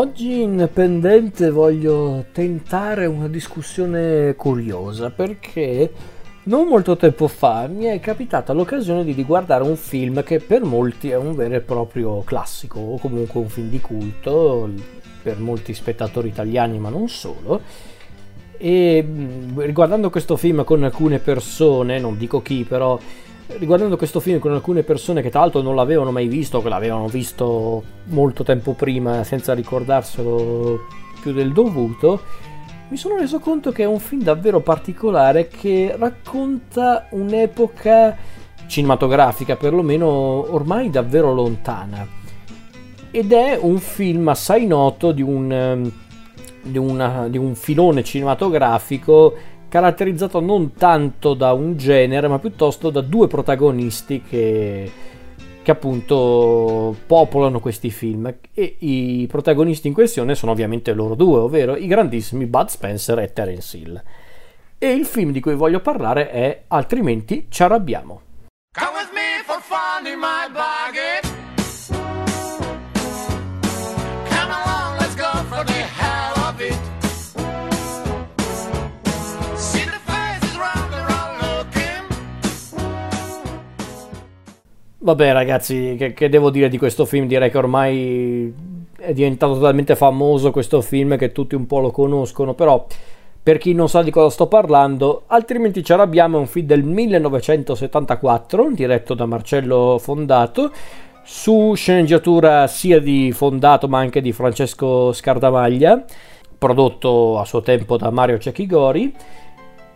Oggi indipendente voglio tentare una discussione curiosa perché non molto tempo fa mi è capitata l'occasione di riguardare un film che per molti è un vero e proprio classico o comunque un film di culto per molti spettatori italiani ma non solo. E riguardando questo film con alcune persone, non dico chi però riguardando questo film con alcune persone che tra l'altro non l'avevano mai visto, che l'avevano visto molto tempo prima senza ricordarselo più del dovuto, mi sono reso conto che è un film davvero particolare che racconta un'epoca cinematografica perlomeno ormai davvero lontana. Ed è un film assai noto di un, di una, di un filone cinematografico caratterizzato non tanto da un genere, ma piuttosto da due protagonisti che, che appunto popolano questi film. E i protagonisti in questione sono ovviamente loro due, ovvero i grandissimi Bud Spencer e Terence Hill. E il film di cui voglio parlare è Altrimenti ci arrabbiamo. Come with me for fun in my Vabbè ragazzi, che, che, devo dire di questo film? Direi che ormai è diventato totalmente famoso questo film, che tutti un po' lo conoscono, però per chi non sa di cosa sto parlando, altrimenti ce l'abbiamo, è un film del 1974, diretto da Marcello Fondato, su sceneggiatura sia di Fondato ma anche di Francesco Scardamaglia, prodotto a suo tempo da Mario Cecchigori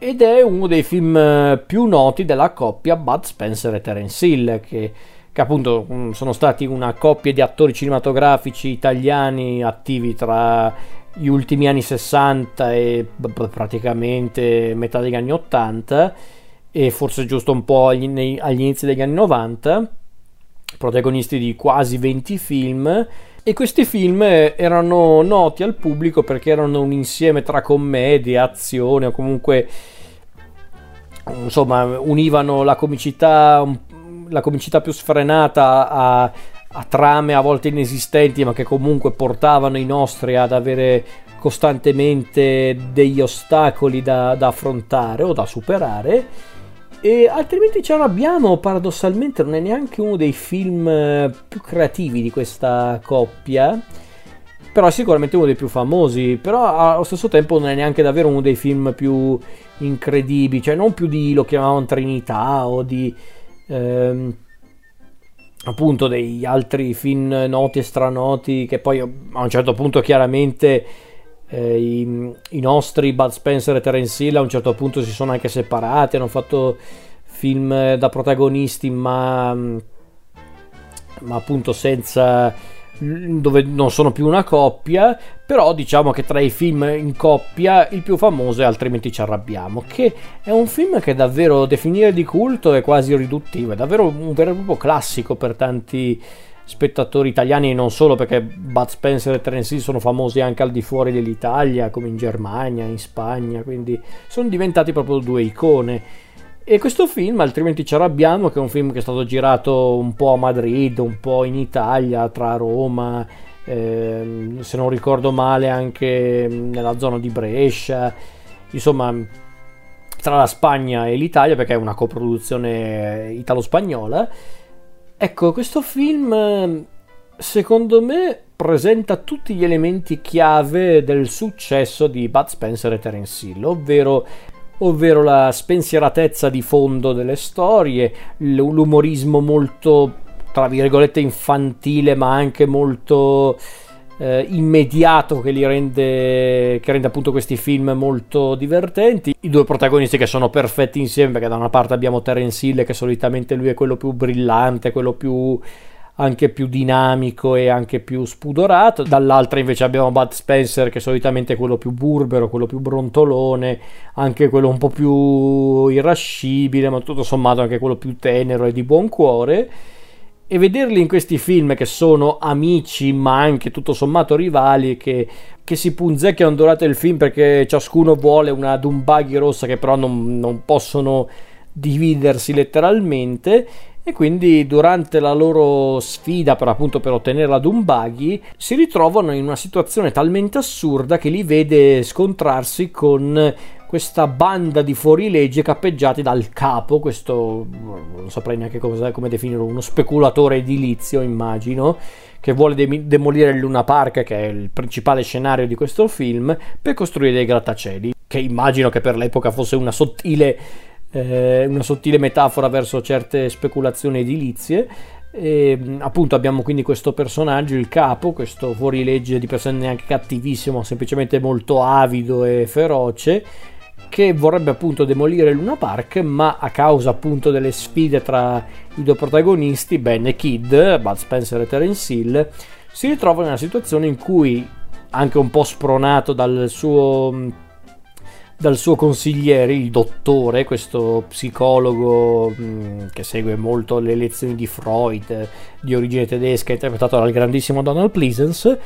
ed è uno dei film eh, più noti della coppia Bud Spencer e Terence Hill che, che appunto mm, sono stati una coppia di attori cinematografici italiani attivi tra gli ultimi anni 60 e praticamente metà degli anni 80 e forse giusto un po' agli, nei, agli inizi degli anni 90 protagonisti di quasi 20 film. E questi film erano noti al pubblico perché erano un insieme tra commedie, azione o comunque insomma univano la comicità, la comicità più sfrenata a, a trame a volte inesistenti ma che comunque portavano i nostri ad avere costantemente degli ostacoli da, da affrontare o da superare. E altrimenti ce l'abbiamo, paradossalmente non è neanche uno dei film eh, più creativi di questa coppia, però è sicuramente uno dei più famosi, però allo stesso tempo non è neanche davvero uno dei film più incredibili, cioè non più di lo chiamavano Trinità o di ehm, appunto degli altri film noti e stranoti che poi a un certo punto chiaramente eh, i, i, nostri Bud Spencer e Terence Hill a un certo punto si sono anche separati, hanno fatto film eh, da protagonisti ma, ma appunto senza dove non sono più una coppia, però diciamo che tra i film in coppia il più famoso è Altrimenti ci arrabbiamo, che è un film che davvero definire di culto è quasi riduttivo, è davvero un vero e proprio classico per tanti spettatori italiani e non solo perché Bud Spencer e Terence sono famosi anche al di fuori dell'Italia come in Germania, in Spagna quindi sono diventati proprio due icone e questo film altrimenti ci arrabbiamo che è un film che è stato girato un po' a Madrid un po' in Italia tra Roma eh, se non ricordo male anche nella zona di Brescia. Insomma tra la Spagna e l'Italia perché è una coproduzione italo-spagnola. Ecco, questo film secondo me presenta tutti gli elementi chiave del successo di Bud Spencer e Terence Hill, ovvero, ovvero la spensieratezza di fondo delle storie, l'umorismo molto, tra virgolette, infantile, ma anche molto eh, immediato che li rende, che rende appunto questi film molto divertenti. I due protagonisti che sono perfetti insieme, perché da una parte abbiamo Terence Hill, che solitamente lui è quello più brillante, quello più anche più dinamico e anche più spudorato. Dall'altra invece abbiamo Bud Spencer che solitamente è quello più burbero, quello più brontolone, anche quello un po' più irascibile, ma tutto sommato anche quello più tenero e di buon cuore e vederli in questi film che sono amici ma anche tutto sommato rivali che, che si punzecchiano durante il film perché ciascuno vuole una Dumbaghi rossa che però non, non possono dividersi letteralmente e quindi durante la loro sfida per appunto per ottenere la Dumbaghi si ritrovano in una situazione talmente assurda che li vede scontrarsi con questa banda di fuorilegge cappeggiati dal capo, questo non saprei neanche come, come definirlo, uno speculatore edilizio immagino, che vuole de- demolire il Luna Park, che è il principale scenario di questo film, per costruire dei grattacieli, che immagino che per l'epoca fosse una sottile eh, una sottile metafora verso certe speculazioni edilizie. E, appunto abbiamo quindi questo personaggio, il capo, questo fuorilegge di per sé neanche cattivissimo, semplicemente molto avido e feroce, che vorrebbe appunto demolire Luna Park, ma a causa appunto delle sfide tra i due protagonisti, Ben e Kid, Bud Spencer e Terence Hill, si ritrova in una situazione in cui, anche un po' spronato dal suo dal suo consigliere, il dottore, questo psicologo mh, mm, che segue molto le lezioni di Freud, di origine tedesca, interpretato dal grandissimo Donald Pleasence.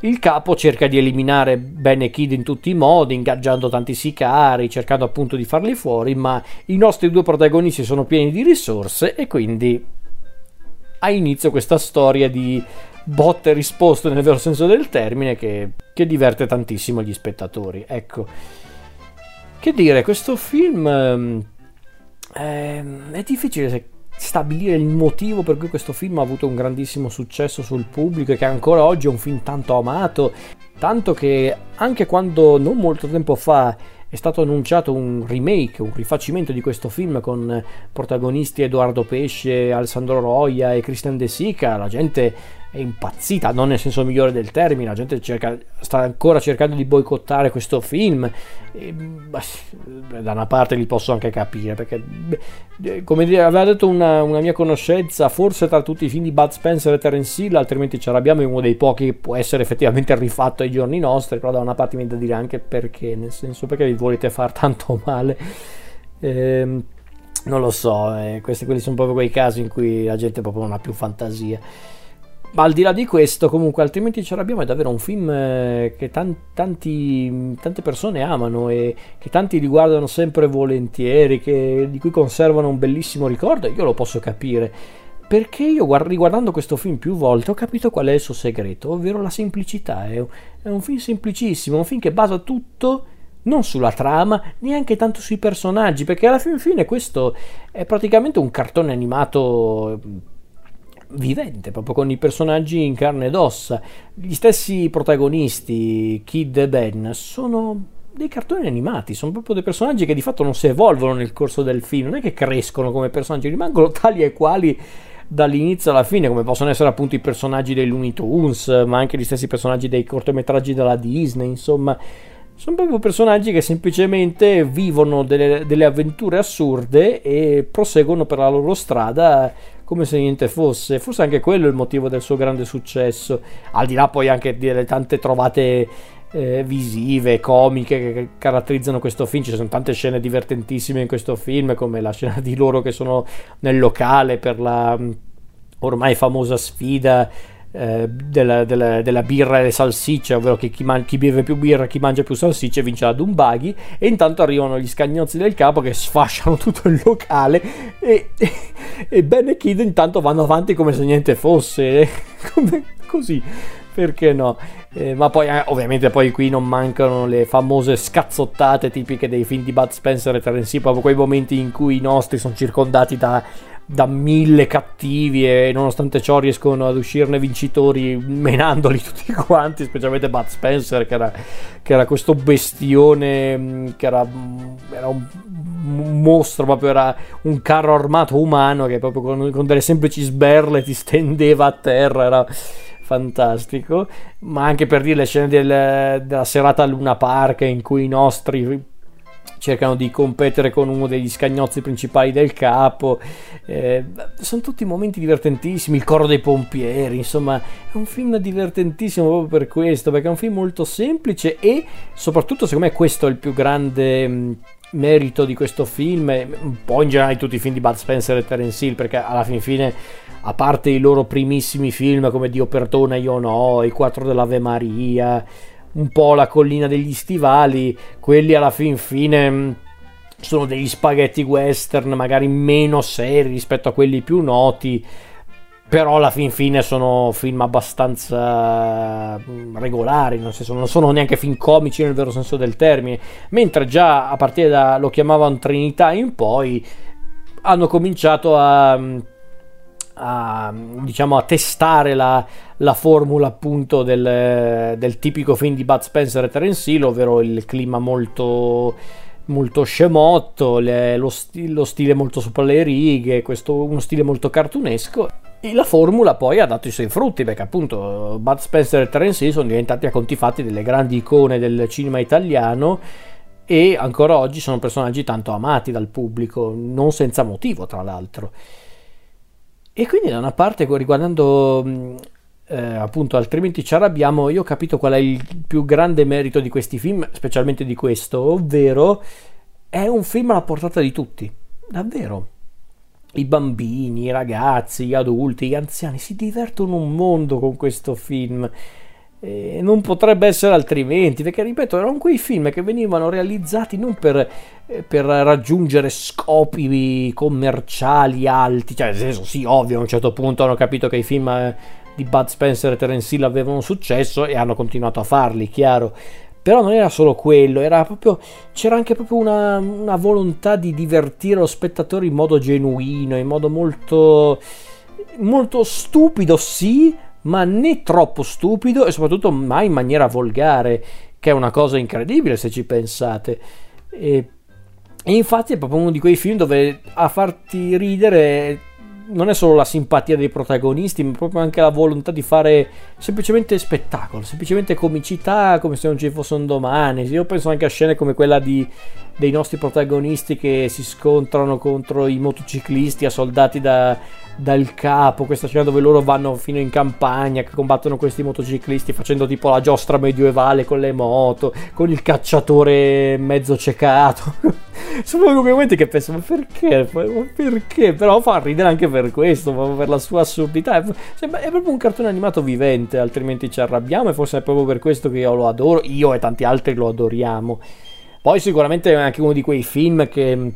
Il capo cerca di eliminare Ben Kid in tutti i modi, ingaggiando tanti sicari, cercando appunto di farli fuori, ma i nostri due protagonisti sono pieni di risorse e quindi ha inizio questa storia di botte risposte nel vero senso del termine che, che diverte tantissimo gli spettatori. Ecco. Che dire, questo film è, è difficile stabilire il motivo per cui questo film ha avuto un grandissimo successo sul pubblico e che ancora oggi è un film tanto amato, tanto che anche quando non molto tempo fa è stato annunciato un remake, un rifacimento di questo film con protagonisti Edoardo Pesce, Alessandro Roia e Christian De Sica, la gente è impazzita, non nel senso migliore del termine, la gente cerca, sta ancora cercando di boicottare questo film. E, beh, da una parte li posso anche capire, perché beh, come dire, aveva detto una, una, mia conoscenza, forse tra tutti i film di Bud Spencer e Terence Hill, altrimenti ce l'abbiamo, è uno dei pochi che può essere effettivamente rifatto ai giorni nostri, però da una parte mi da dire anche perché, nel senso perché vi volete far tanto male. Ehm, non lo so, eh, questi quelli sono proprio quei casi in cui la gente proprio non ha più fantasia. Ma al di là di questo, comunque, altrimenti ce l'abbiamo. È davvero un film eh, che tan- tanti, tante persone amano e che tanti riguardano sempre volentieri, che, di cui conservano un bellissimo ricordo. Io lo posso capire. Perché io riguardando questo film più volte ho capito qual è il suo segreto, ovvero la semplicità. È un, film semplicissimo, un film che basa tutto non sulla trama, neanche tanto sui personaggi, perché alla fine questo è praticamente un cartone animato vivente, proprio con i personaggi in carne ed ossa. Gli stessi protagonisti, Kid e Ben, sono dei cartoni animati, sono proprio dei personaggi che di fatto non si evolvono nel corso del film, non è che crescono come personaggi, rimangono tali e quali dall'inizio alla fine, come possono essere appunto i personaggi dei Looney Tunes, ma anche gli stessi personaggi dei cortometraggi della Disney, insomma, sono proprio personaggi che semplicemente vivono delle, delle avventure assurde e proseguono per la loro strada come se niente fosse. Forse anche quello è il motivo del suo grande successo, al di là poi anche delle tante trovate eh, visive, comiche che caratterizzano questo film. Ci sono tante scene divertentissime in questo film, come la scena di loro che sono nel locale per la mm, ormai famosa sfida eh, della, della, della, birra e le salsicce, ovvero che chi, man- chi, beve più birra, chi mangia più salsicce vince la Dumbaghi. E intanto arrivano gli scagnozzi del capo che sfasciano tutto il locale. E, e, e Ben e Kid intanto vanno avanti come se niente fosse. come, così perché no? Eh, ma poi eh, ovviamente poi qui non mancano le famose scazzottate tipiche dei film di Bud Spencer e Terence Hill, proprio quei momenti in cui i nostri sono circondati da da mille cattivi e nonostante ciò riescono ad uscirne vincitori menandoli tutti quanti, specialmente Bud Spencer che era, che era questo bestione, mm, che era, mm, era, un mostro, proprio era un carro armato umano che proprio con, con delle semplici sberle ti stendeva a terra, era fantastico, ma anche per dire le scene del, della serata a Luna Park in cui i nostri cercano di competere con uno degli scagnozzi principali del capo. Eh, sono tutti momenti divertentissimi. Il coro dei pompieri, insomma, è un film divertentissimo proprio per questo, perché è un film molto semplice e soprattutto, secondo me, questo è il più grande. Mh, merito di questo film, un po' in generale di tutti i film di Bud Spencer e Terence Hill, perché alla fin fine, a parte i loro primissimi film come Dio perdona, io no, I quattro dell'Ave Maria, un po' la collina degli stivali, quelli alla fin fine mm, sono degli spaghetti western magari meno seri rispetto a quelli più noti però alla fin fine sono film abbastanza mm, regolari, non, senso, non sono neanche film comici nel vero senso del termine, mentre già a partire da lo chiamavano Trinità in poi hanno cominciato a, mm, a, diciamo, a testare la, la, formula appunto del, del, tipico film di Bud Spencer e Terence Hill, ovvero il clima molto molto scemotto, le, lo, sti, lo, stile molto sopra le righe, questo, uno stile molto cartunesco e la formula poi ha dato i suoi frutti perché appunto Bud Spencer e Terence Hill sono diventati a conti fatti delle grandi icone del cinema italiano e ancora oggi sono personaggi tanto amati dal pubblico, non senza motivo tra l'altro. E quindi da una parte riguardando eh, appunto altrimenti ci arrabbiamo, io ho capito qual è il più grande merito di questi film, specialmente di questo, ovvero è un film alla portata di tutti, davvero i bambini, i ragazzi, gli adulti, gli anziani si divertono un mondo con questo film. E non potrebbe essere altrimenti, perché ripeto, erano quei film che venivano realizzati non per, eh, per raggiungere scopi commerciali alti, cioè nel senso sì, ovvio, a un certo punto hanno capito che i film eh, di Bud Spencer e Terence Hill avevano successo e hanno continuato a farli, chiaro. Però non era solo quello, era proprio, c'era anche proprio una, una volontà di divertire lo spettatore in modo genuino, in modo molto, molto stupido, sì, ma né troppo stupido e soprattutto mai in maniera volgare, che è una cosa incredibile se ci pensate. E, e infatti è proprio uno di quei film dove a farti ridere non è solo la simpatia dei protagonisti, ma proprio anche la volontà di fare semplicemente spettacolo, semplicemente comicità come se non ci fosse un domani. Io penso anche a scene come quella di, dei nostri protagonisti che si scontrano contro i motociclisti assoldati da, dal capo, questa scena dove loro vanno fino in campagna, che combattono questi motociclisti facendo tipo la giostra medievale con le moto, con il cacciatore mezzo ciecato. Sono momenti che penso, ma perché? Ma perché? Però fa ridere anche per questo, per la sua assurdità. È, è proprio un cartone animato vivente, altrimenti ci arrabbiamo e forse è proprio per questo che io lo adoro, io e tanti altri lo adoriamo. Poi sicuramente è anche uno di quei film che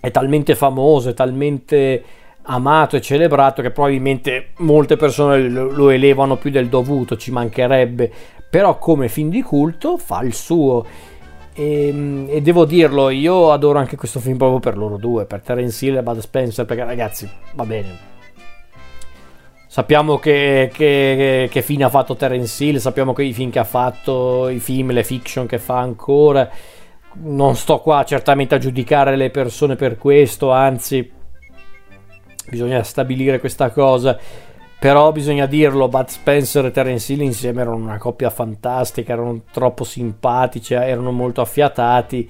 è talmente famoso, è talmente amato e celebrato che probabilmente molte persone lo elevano più del dovuto, ci mancherebbe, però come film di culto fa il suo. E, ehm, e, devo dirlo, io adoro anche questo film proprio per loro due, per Terence Hill e Bud Spencer, perché ragazzi, va bene. Sappiamo che, che, che fine ha fatto Terence Hill, sappiamo che i film che ha fatto, i film, le fiction che fa ancora. Non sto qua certamente a giudicare le persone per questo, anzi bisogna stabilire questa cosa. Però bisogna dirlo, Bud Spencer e Terence Hill insieme erano una coppia fantastica, erano troppo simpatici, erano molto affiatati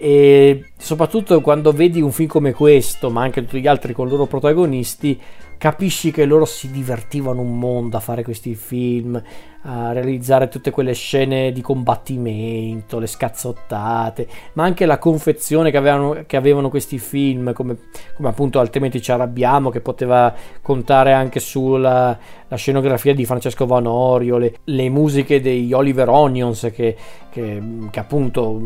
e soprattutto quando vedi un film come questo, ma anche tutti gli altri con loro protagonisti, capisci che loro si divertivano un mondo a fare questi film, a realizzare tutte quelle scene di combattimento, le scazzottate, ma anche la confezione che avevano, che avevano questi film, come, come, appunto altrimenti ci arrabbiamo, che poteva contare anche sulla scenografia di Francesco Vanorio, le, le musiche degli Oliver Onions, che, che, che appunto,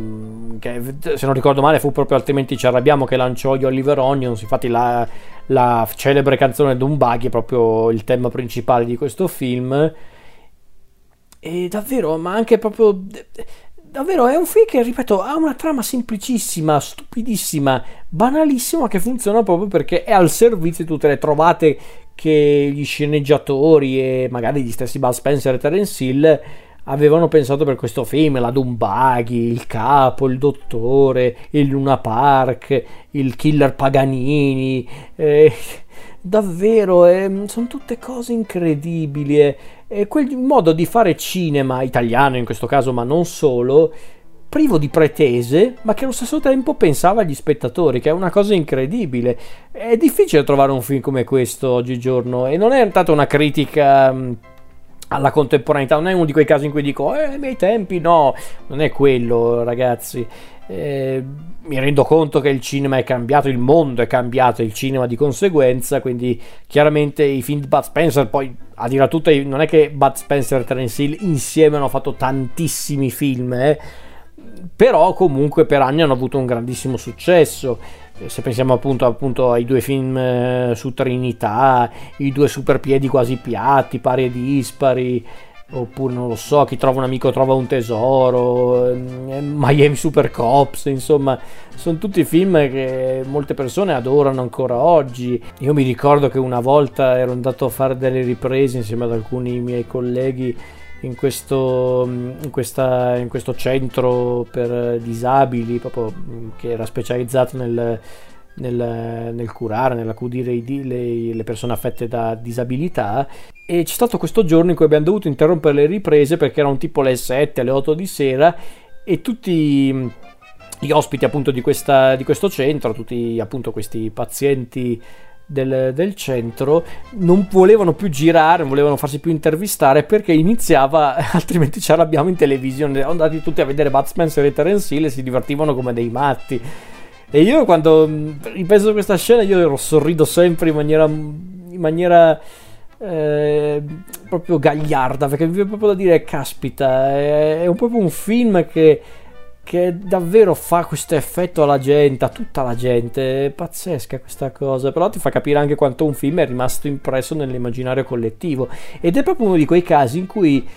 che, se non ricordo male, fu proprio altrimenti ci arrabbiamo che lanciò gli Oliver Onions, infatti la la celebre canzone Dumbaghi è proprio il tema principale di questo film. E davvero, ma anche proprio. Davvero è un film che, ripeto, ha una trama semplicissima, stupidissima, banalissima, che funziona proprio perché è al servizio di tutte le trovate che gli sceneggiatori e magari gli stessi Bud Spencer e Terence Hill avevano pensato per questo film, la Dumbaghi, il capo, il dottore, il Luna Park, il killer Paganini, eh, davvero, eh, sono tutte cose incredibili e eh, quel modo di fare cinema italiano in questo caso, ma non solo, privo di pretese, ma che allo stesso tempo pensava agli spettatori, che è una cosa incredibile. È difficile trovare un film come questo oggigiorno e non è tanto una critica alla contemporaneità. Non è uno di quei casi in cui dico, eh, ai miei tempi no, non è quello, ragazzi. Eh, mi rendo conto che il cinema è cambiato, il mondo è cambiato, il cinema di conseguenza, quindi chiaramente i film di Bud Spencer, poi a dire a tutte, non è che Bud Spencer e Terence Hill insieme hanno fatto tantissimi film, eh. Però comunque per anni hanno avuto un grandissimo successo se pensiamo appunto, appunto ai due film eh, su Trinità, i due superpiedi quasi piatti, pari e dispari, oppure non lo so, chi trova un amico trova un tesoro, eh, Miami Super Cops, insomma, sono tutti film che molte persone adorano ancora oggi. Io mi ricordo che una volta ero andato a fare delle riprese insieme ad alcuni miei colleghi in questo, in, questa, in questo centro per disabili, proprio, che era specializzato nel, nel, nel curare, nell'accudire le, le, persone affette da disabilità. E c'è stato questo giorno in cui abbiamo dovuto interrompere le riprese perché erano tipo le 7, alle 8 di sera e tutti gli ospiti appunto di, questa, di questo centro, tutti appunto questi pazienti del, del, centro non volevano più girare, non volevano farsi più intervistare perché iniziava, altrimenti ce l'abbiamo in televisione, andati tutti a vedere Bud Spencer e Terence Hill e si divertivano come dei matti. E io quando ripenso a questa scena io sorrido sempre in maniera, in maniera eh, proprio gagliarda perché mi viene proprio da dire caspita, è, è proprio un film che che davvero fa questo effetto alla gente, a tutta la gente, è pazzesca questa cosa, però ti fa capire anche quanto un film è rimasto impresso nell'immaginario collettivo ed è proprio uno di quei casi in cui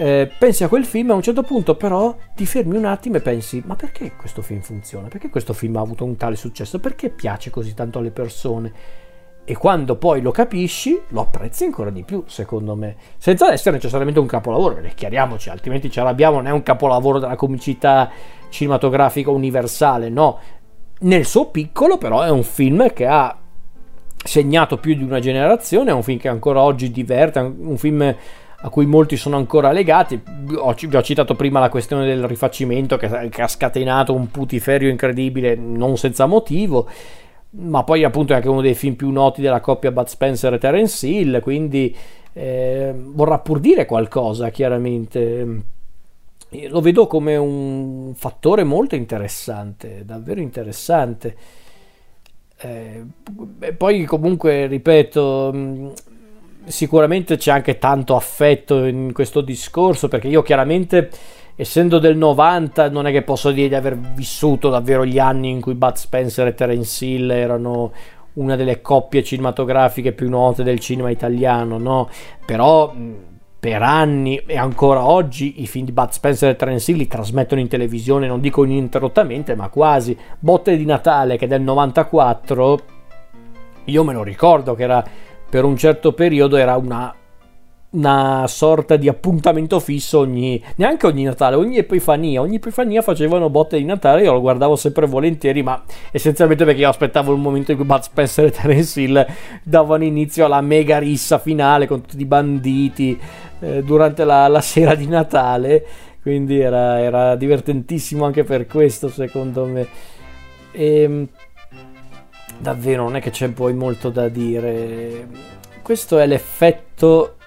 eh, pensi a quel film e a un certo punto però ti fermi un attimo e pensi ma perché questo film funziona? Perché questo film ha avuto un tale successo? Perché piace così tanto alle persone? E quando poi lo capisci lo apprezzi ancora di più secondo me. Senza essere necessariamente un capolavoro perché chiariamoci altrimenti ce l'abbiamo non è un capolavoro della comicità cinematografica universale no. Nel suo piccolo però è un film che ha segnato più di una generazione è un film che ancora oggi diverte un film a cui molti sono ancora legati. vi ho citato prima la questione del rifacimento che ha scatenato un putiferio incredibile, non senza motivo ma poi appunto è anche uno dei film più noti della coppia Bud Spencer e Terence Hill, quindi eh, vorrà pur dire qualcosa chiaramente. Lo vedo come un fattore molto interessante, davvero interessante. Eh, poi comunque, ripeto, sicuramente c'è anche tanto affetto in questo discorso perché io chiaramente essendo del 90 non è che posso dire di aver vissuto davvero gli anni in cui Bud Spencer e Terence Hill erano una delle coppie cinematografiche più note del cinema italiano, no? Però per anni e ancora oggi i film di Bud Spencer e Terence Hill li trasmettono in televisione, non dico ininterrottamente, ma quasi. Botte di Natale che è del 94, io me lo ricordo che era per un certo periodo era una una sorta di appuntamento fisso ogni neanche ogni Natale, ogni Epifania, ogni Epifania facevano botte di Natale, io lo guardavo sempre volentieri, ma essenzialmente perché io aspettavo il momento in cui Bud Spencer e Terence Hill davano inizio alla mega rissa finale con tutti i banditi eh, durante la, la, sera di Natale, quindi era, era, divertentissimo anche per questo secondo me. E, ehm, davvero non è che c'è poi molto da dire. Questo è l'effetto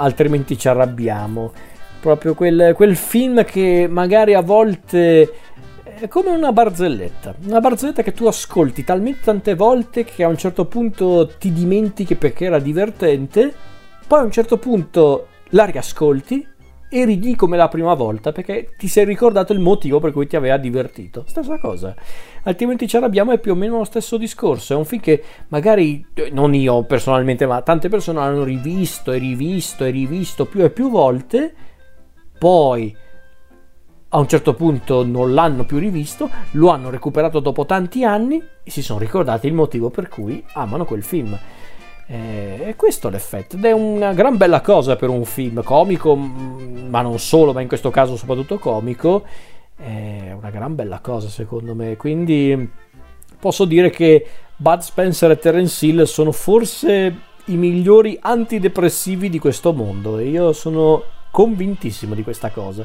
altrimenti ci arrabbiamo. Proprio quel, quel film che magari a volte è come una barzelletta, una barzelletta che tu ascolti talmente tante volte che a un certo punto ti dimentichi perché era divertente, poi a un certo punto la riascolti e ridi come la prima volta perché ti sei ricordato il motivo per cui ti aveva divertito. Stessa cosa. Altrimenti ci arrabbiamo è più o meno lo stesso discorso. È un film che magari, eh, non io personalmente, ma tante persone hanno rivisto e rivisto e rivisto più e più volte, poi a un certo punto non l'hanno più rivisto, lo hanno recuperato dopo tanti anni e si sono ricordati il motivo per cui amano quel film. Eh, è questo l'effetto ed è una gran bella cosa per un film comico, ma non solo, ma in questo caso soprattutto comico. È una gran bella cosa secondo me. Quindi posso dire che Bud Spencer e Terence Hill sono forse i migliori antidepressivi di questo mondo e io sono convintissimo di questa cosa.